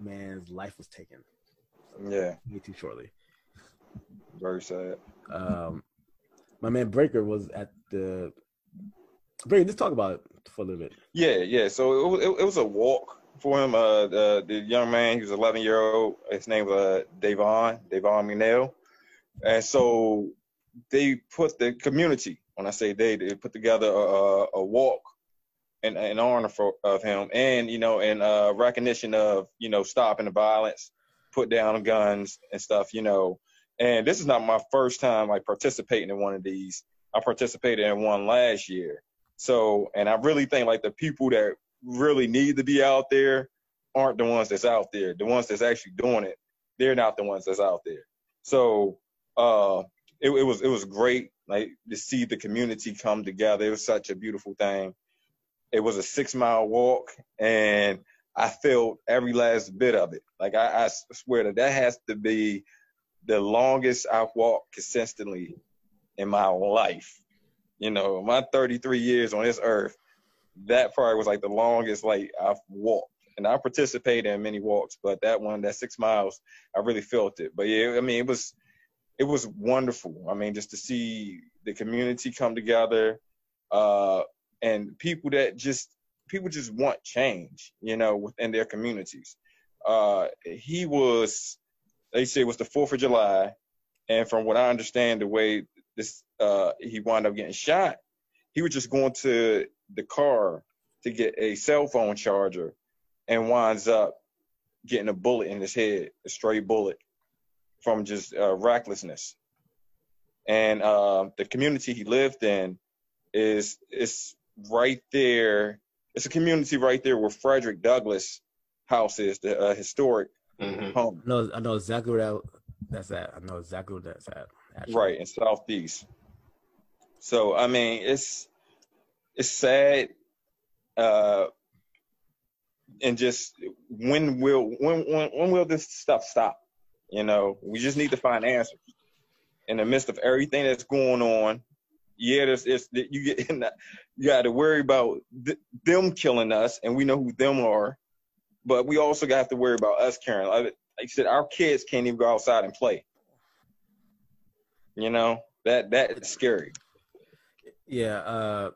man's life was taken. yeah. Way too shortly. Very sad. Um, my man Breaker was at the. Breaker, let's talk about it for a little bit. Yeah, yeah. So it, it, it was a walk for him. Uh, the, the young man, he was 11 year old. His name was uh, Davon, Davon McNeal. And so they put the community, when I say they, they put together a, a walk in, in honor for, of him, and you know, in uh, recognition of you know stopping the violence, put down guns and stuff. You know, and this is not my first time like participating in one of these. I participated in one last year. So, and I really think like the people that really need to be out there aren't the ones that's out there. The ones that's actually doing it, they're not the ones that's out there. So, uh, it, it was it was great like to see the community come together. It was such a beautiful thing. It was a six mile walk, and I felt every last bit of it. Like I, I swear that that has to be the longest I've walked consistently in my life. You know, my 33 years on this earth, that probably was like the longest like I've walked. And I participated in many walks, but that one, that six miles, I really felt it. But yeah, I mean, it was it was wonderful. I mean, just to see the community come together, uh, and people that just people just want change, you know, within their communities. Uh, he was, they say, it was the Fourth of July, and from what I understand, the way this uh, he wound up getting shot, he was just going to the car to get a cell phone charger, and winds up getting a bullet in his head, a stray bullet, from just uh, recklessness. And uh, the community he lived in is is right there. It's a community right there where Frederick Douglass House is, the uh, historic mm-hmm. home. No, I know exactly where that, that's at. I know exactly where that's at. Actually. Right in Southeast. So I mean, it's it's sad, uh, and just when will when when when will this stuff stop? You know, we just need to find answers in the midst of everything that's going on. Yeah, there's it's you get (laughs) you got to worry about th- them killing us, and we know who them are. But we also got to worry about us caring. Like, like I said, our kids can't even go outside and play. You know that that is scary. Yeah, uh,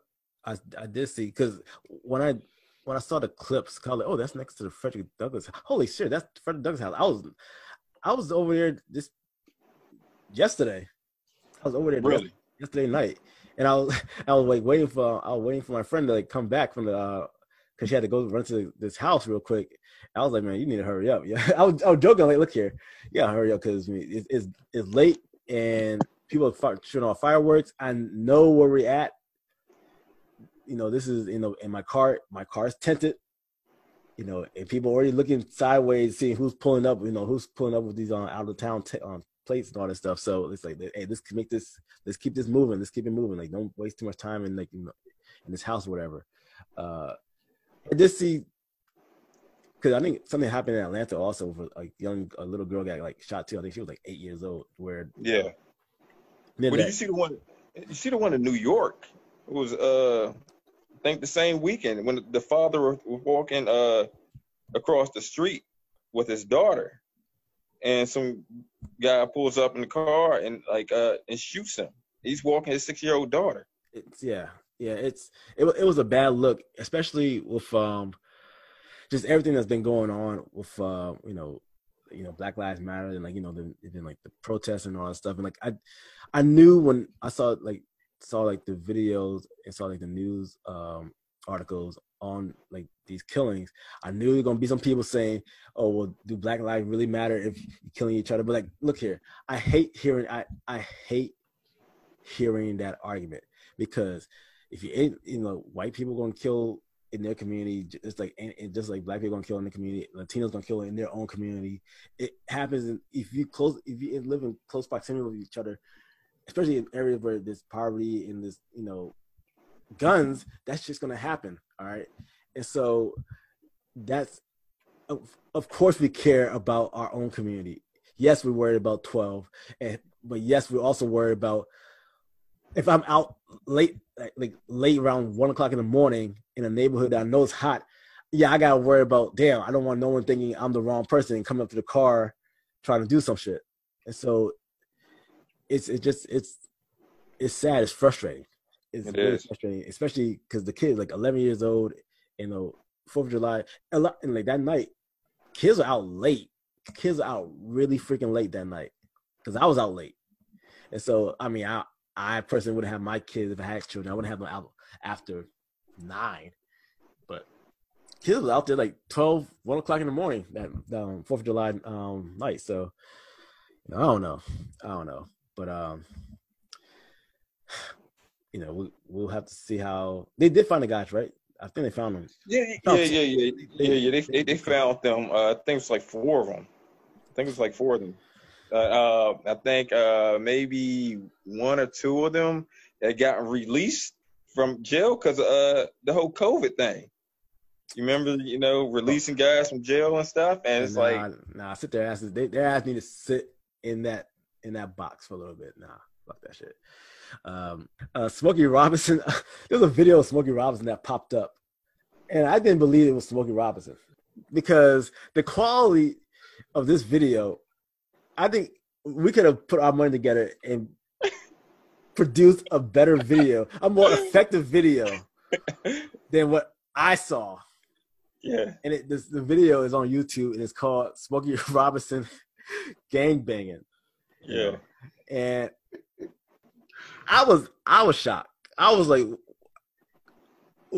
I I did see because when I when I saw the clips, called it, oh, that's next to the Frederick Douglass. Holy shit, that's Frederick Douglass house. I was I was over there this yesterday. I was over there really? yesterday night, and I was (laughs) I was like waiting for I was waiting for my friend to like come back from the uh, she had to go run to this house real quick. I was like, man, you need to hurry up. (laughs) Yeah, I was I was joking like, look here, yeah, hurry up because it's, it's it's late and people are shooting off fireworks. I know where we're at. You know, this is you know in my car. My car's tinted you know, and people already looking sideways, seeing who's pulling up, you know, who's pulling up with these on uh, out of town t- um, plates and all this stuff. So it's like, hey, let's make this, let's keep this moving, let's keep it moving. Like, don't waste too much time in like in, in this house or whatever. Uh, I just see because I think something happened in Atlanta also for a young, a little girl got like shot too. I think she was like eight years old. Where yeah. Well, did you see the one? You see the one in New York? It was uh I think the same weekend when the father was walking uh, across the street with his daughter, and some guy pulls up in the car and like uh, and shoots him. He's walking his six year old daughter. It's yeah, yeah. It's it, it was a bad look, especially with um just everything that's been going on with uh you know you know Black Lives Matter and like you know the then like the protests and all that stuff and like I I knew when I saw like saw like the videos and saw like the news um, articles on like these killings, I knew there were gonna be some people saying, "Oh, well, do Black lives really matter if you're killing each other?" But like, look here, I hate hearing I I hate hearing that argument because if you ain't, you know, white people gonna kill in their community, it's like and just like black people gonna kill in the community, Latinos gonna kill in their own community. It happens if you close if you live in close proximity with each other especially in areas where there's poverty and this, you know, guns, that's just gonna happen. All right. And so that's of, of course we care about our own community. Yes, we're worried about 12. And but yes, we're also worried about if I'm out late like, late around one o'clock in the morning in a neighborhood that I know is hot, yeah, I gotta worry about damn, I don't want no one thinking I'm the wrong person and coming up to the car trying to do some shit. And so it's it just it's it's sad. It's frustrating. It's it really frustrating, especially because the kids like 11 years old. You know, Fourth of July, a lot, and like that night, kids are out late. Kids are out really freaking late that night because I was out late, and so I mean, I I personally wouldn't have my kids if I had children. I wouldn't have them out after nine, but kids were out there like 12, 1 o'clock in the morning that um, Fourth of July um, night. So I don't know, I don't know. But um, you know, we, we'll have to see how they did find the guys, right? I think they found them. Yeah, yeah, yeah, yeah, yeah, yeah. They, they, they found them. Uh, I think it's like four of them. I think it's like four of them. Uh, uh, I think uh, maybe one or two of them had gotten released from jail because uh, the whole COVID thing. You remember, you know, releasing guys from jail and stuff, and it's nah, like, nah, sit their asses. They, their ass need to sit in that in that box for a little bit. Nah, fuck that shit. Um, uh, Smokey Robinson. (laughs) There's a video of Smokey Robinson that popped up, and I didn't believe it was Smokey Robinson because the quality of this video, I think we could have put our money together and (laughs) produced a better video, a more effective video (laughs) than what I saw. yeah, And it, this, the video is on YouTube and it's called Smokey Robinson Gang Banging. yeah. And I was I was shocked. I was like,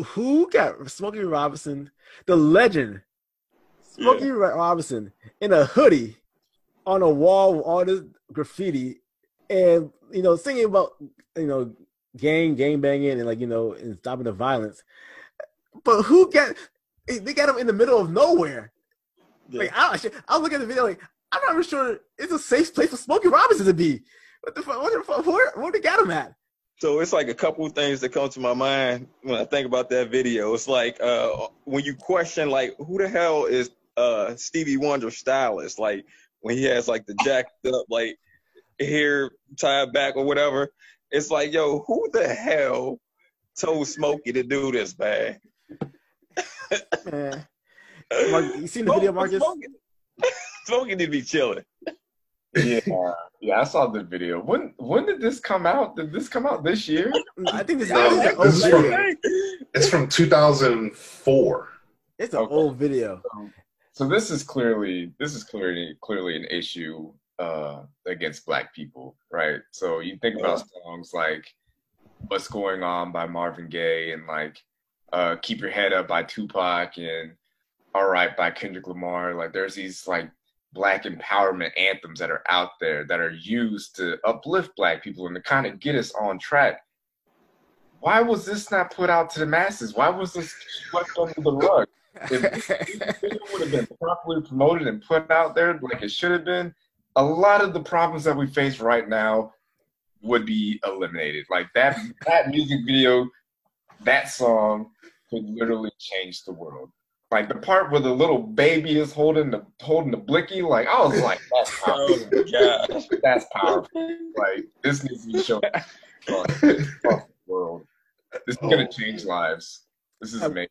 who got Smokey Robinson, the legend, Smokey Ro- Robinson, in a hoodie on a wall with all this graffiti, and you know, singing about you know gang gang banging and like you know and stopping the violence. But who got? They got him in the middle of nowhere. yeah. Like I, I was looking at the video, like I'm not even sure it's a safe place for Smokey Robinson to be. What the fuck? What the fuck? Where, where they got him at? So it's like a couple of things that come to my mind when I think about that video. It's like uh, when you question like who the hell is uh, Stevie Wonder stylist? Like when he has like the jacked up like hair tied back or whatever. It's like yo, who the hell told Smokey to do this, man? Man. Mark, you seen the video, Marcus? Smokey, (laughs) Smokey need to be chilling. Yeah, (laughs) yeah, I saw the video. When when did this come out? Did this come out this year? I think this, No, I it's this is from- It's from 2004. It's an Okay. old video. So this is clearly this is clearly clearly an issue uh, against Black people, right? So you think about songs like "What's Going On" by Marvin Gaye and like uh, "Keep Your Head Up" by Tupac and "All Right" by Kendrick Lamar. Like there's these like Black empowerment anthems that are out there that are used to uplift Black people and to kind of get us on track. Why was this not put out to the masses? Why was this swept under the rug? if this (laughs) video would have been properly promoted and put out there like it should have been, a lot of the problems that we face right now would be eliminated. Like that that music video, that song could literally change the world. Like the part where the little baby is holding the holding the blicky, like I was like, that's (laughs) Oh powerful. my gosh. That's powerful. Like this needs to be shown (laughs) across the world. This is gonna oh. change lives. This is amazing.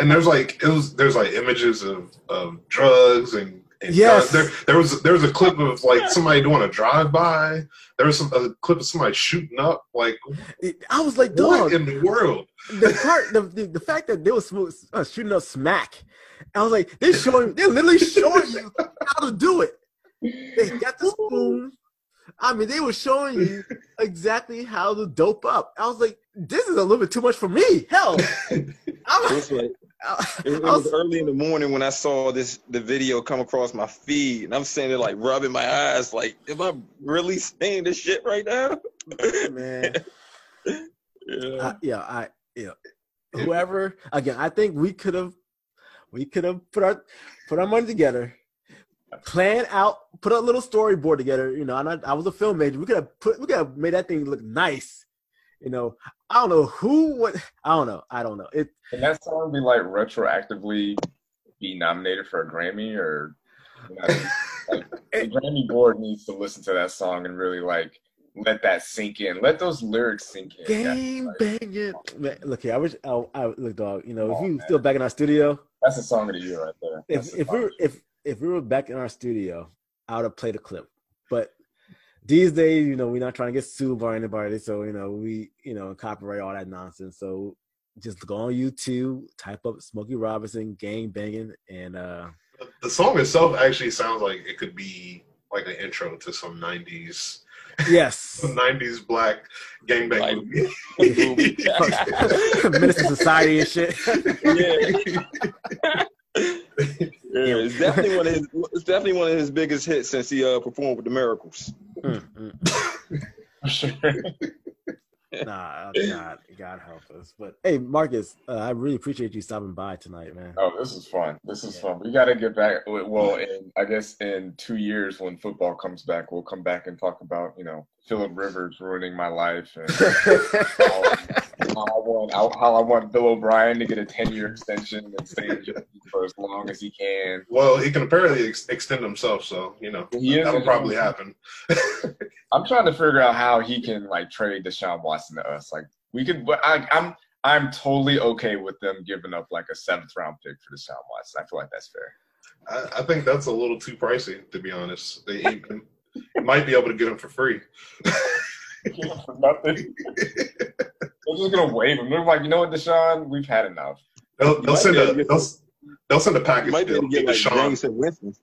and there's like it was there's like images of, of drugs and, and Yes. guns. there there was there was a clip of like somebody doing a drive by. There was some a clip of somebody shooting up. Like I was like, what dog. in the world? The part, the, the, the fact that they were uh, shooting up smack, I was like, they're showing, they're literally showing you how to do it. They got the spoon. I mean, they were showing you exactly how to dope up. I was like, this is a little bit too much for me. Hell, (laughs) I'm, was like I, It, it was was, early in the morning when I saw this the video come across my feed, and I'm sitting there like rubbing my eyes, like, am I really seeing this shit right now? (laughs) man. (laughs) yeah. I, yeah, I yeah. Whoever again, I think we could have we could have put our put our money together, plan out, put a little storyboard together. You know, and I, I was a film major. We could have put we could have made that thing look nice. You know, I don't know who what I don't know. I don't know. It Can that song be like retroactively be nominated for a Grammy or you know, (laughs) like the Grammy board needs to listen to that song and really like let that sink in. Let those lyrics sink in. game banging. Man, look here, I wish I, I look dog. You know, Come if oh, man. still back in our studio, That's a song of the year right there. That's if if we if if we were back in our studio, I would have played a clip. But these days, you know, we're not trying to get sued by anybody, so you know, we you know copyright all that nonsense. So just go on YouTube, type up Smokey Robinson gang banging, and uh The song itself actually sounds like it could be like an intro to some '90s yes, (laughs) some '90s black gangbang Like- movie. (laughs) Menace (laughs) to Society and shit. yeah. Yeah, it's definitely one of his. It's definitely one of his biggest hits since he uh, performed with the Miracles. Mm, mm. (laughs) Sure. nah, God, God help us. But hey, Marcus, uh, I really appreciate you stopping by tonight, man. Oh, this is fun. This is fun. We got to get back. Well, in I guess in two years when football comes back, we'll come back and talk about you know Philip Rivers ruining my life and how, (laughs) how I want how I want Bill O'Brien to get a ten year extension and stay in for as long as he can. Well, he can apparently ex- extend himself, so you know He that'll a- probably happen. (laughs) I'm trying to figure out how he can like trade Deshaun Watson to us. Like we could, I, I'm I'm totally okay with them giving up like a seventh round pick for Deshaun Watson. I feel like that's fair. I, I think that's a little too pricey, to be honest. They even, might be able to get him for free. Give him for nothing. They're just gonna wave him. They're like, you know what, Deshaun, we've had enough. They'll, they'll send be a they'll, they'll send a You package might be deal. able to get like Deshaun. Jameis and Winston.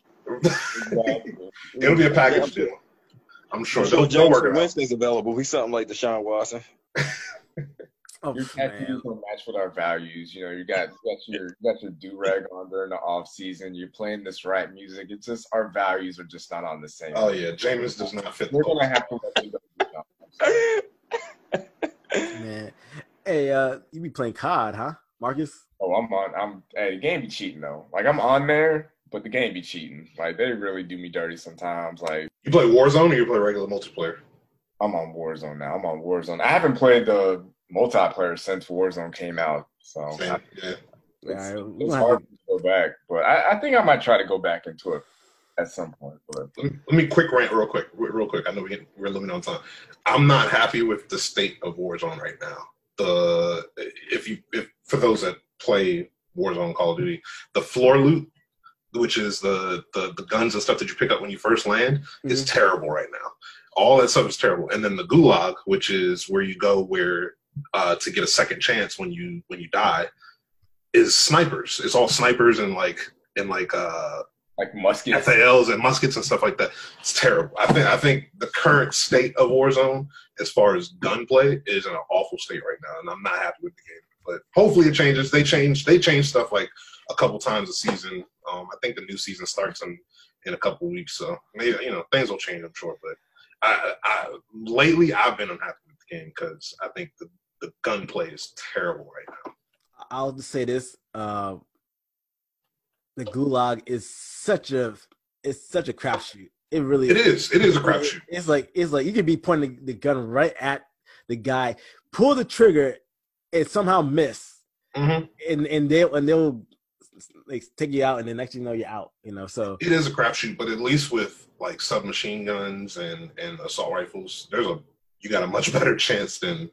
It'll be a package deal. I'm sure I'm they'll, they'll work Jameis it out. Winston's available. He's something like Deshaun Watson. (laughs) Oh, Your tattoos man. don't match with our values. You know, you got you got your you got your do rag on during the off season. You're playing this rap music. It's just our values are just not on the same. Oh yeah, James does not fit. We're gonna have to let you go. Deshaun. I'm sorry. man. Hey, uh, you be playing COD, huh, Marcus? Oh, I'm on. I'm. Hey, the game be cheating though. Like I'm on there, but the game be cheating. Like they really do me dirty sometimes. Like You play Warzone or you play regular multiplayer? I'm on Warzone now. I'm on Warzone. I haven't played the multiplayer since Warzone came out, so Same, I- yeah. All it's, right, we're it's hard to go back. But I, I think I might try to go back into it at some point. But Let me, let me quick rant real quick, real quick. I know we get, we're limited on time. I'm not happy with the state of Warzone right now. The if you if for those that play Warzone Call of Duty, the floor loot, which is the the, the guns and stuff that you pick up when you first land, is mm-hmm. terrible right now. All that stuff is terrible. And then the gulag, which is where you go where uh, to get a second chance when you when you die, is snipers. It's all snipers and like and like uh like muskets. FALs and muskets and stuff like that. It's terrible. I think I think the current state of Warzone, as far as gunplay, is in an awful state right now, and I'm not happy with the game. But hopefully it changes. They change they change stuff like a couple times a season. Um, I think the new season starts in in a couple weeks, so maybe you know things will change. I'm sure, but I, I lately I've been unhappy with the game because I think the the gunplay is terrible right now. I'll just say this: uh, the Gulag is such a it's such a crapshoot. It really It is. It is a crapshoot. It's like it's like you could be pointing the gun right at the guy, pull the trigger, and somehow miss, hmm and and they'll and they'll like take you out, and then next thing you know you're out. You know, so it is a crapshoot, but at least with like submachine guns and and assault rifles, there's a you got a much (laughs) better chance than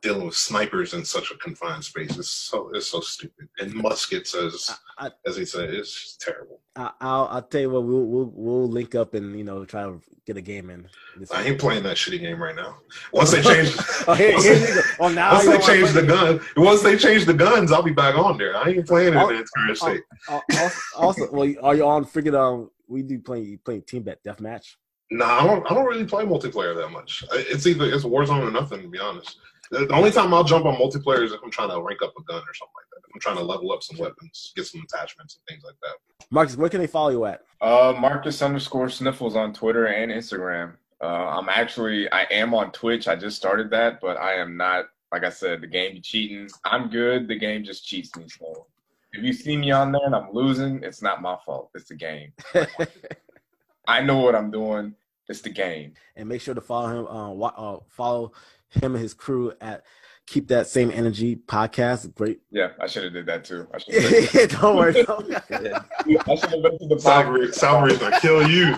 dealing with snipers in such a confined space. It's so it's so stupid. And muskets, as I, as he said, it's just terrible. I, I'll I'll tell you what we'll we'll we'll link up and you know try to get a game in. I ain't playing that shitty game right now. Once they (laughs) change, Oh, here, once here they. Oh, now once they change the gun, once they change the guns, I'll be back on there. I ain't playing it Oh, in its current state. Also, also, well, are you on freaking um? We do play play team bet deathmatch. Nah, I don't. I don't really play multiplayer that much. It's either it's Warzone or nothing. To be honest, the the only time I'll jump on multiplayer is if I'm trying to rank up a gun or something like that. If I'm trying to level up some weapons, get some attachments and things like that. Marcus, where can they follow you at? Uh, Marcus underscore Sniffles on Twitter and Instagram. Uh, I'm actually I am on Twitch. I just started that, but I am not. Like I said, the game be cheating. I'm good. The game just cheats me. So if you see me on there and I'm losing, it's not my fault. It's the game. (laughs) I know what I'm doing. It's the game. and make sure to follow him. Uh, uh, follow him and his crew at Keep That Same Energy podcast. Great. Yeah, I should have did that too. I should have (laughs) don't worry. Don't (laughs) I should have been to the Salary, podcast. salary's gonna kill you.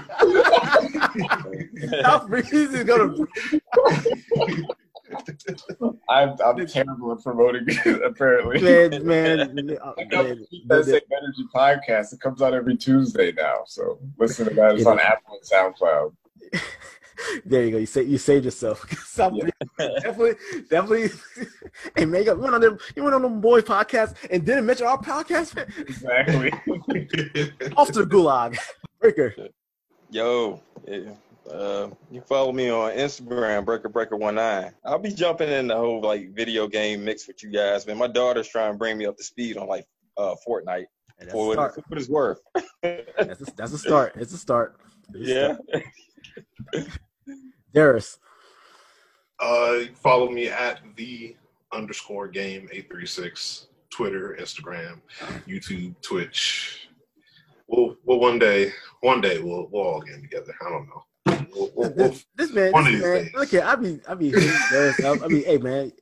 (laughs) Stop Breeze is gonna. I'm, I'm terrible at promoting it, apparently. Man, man, uh, I got man, Keep That Same Energy podcast. It comes out every Tuesday now. So listen to that. It's on Apple and SoundCloud. (laughs) There you go. You say you saved yourself. (laughs) Yeah. Definitely, definitely. (laughs) Hey, man, you went on them. You went on them boy podcast and didn't mention our podcast. Exactly. Off to the gulag. Breaker. Yo. Uh, you follow me on Instagram, Breaker Breaker One Nine. I'll be jumping in the whole like video game mix with you guys, man. My daughter's trying to bring me up to speed on like uh Fortnite for a what, start. for what it's worth. That's, a, that's a start. It's a start. It's a yeah. start. Darius. Uh, follow me at the underscore game eight three six. Twitter, Instagram, YouTube, Twitch. We'll, well, one day, one day we'll we'll all get together. I don't know. We'll, we'll, this, this, man, this man, look here, I be, I be, I mean, hey man,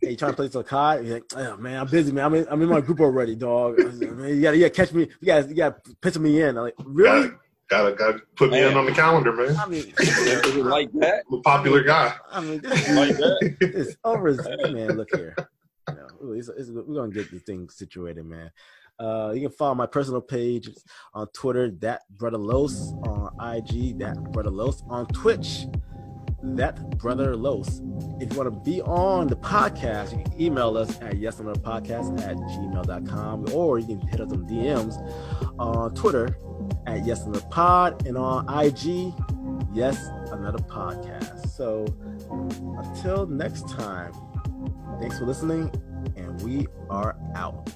hey, trying to play some card? You're like, oh, man, I'm busy, man. I'm in, I'm in my group already, dog. Man, you gotta, you gotta catch me. You gotta, you gotta pencil me in. I'm like, really? Gotta, gotta gotta put me in on the calendar, man. I mean, like that. I'm a popular guy. I mean, this Like is that. (laughs) it's over. as- Man, look here. You know, it's, it's, we're gonna get these thing situated, man. Uh, you can follow my personal page on Twitter, that brother Los, on IG, that brother Los, on Twitch, that brother Los. If you want to be on the podcast, you can email us at yesanotherpodcast at gmail.com or you can hit us on DMs on Twitter at yes another pod and on IG, yes another podcast. So until next time, thanks for listening, and we are out.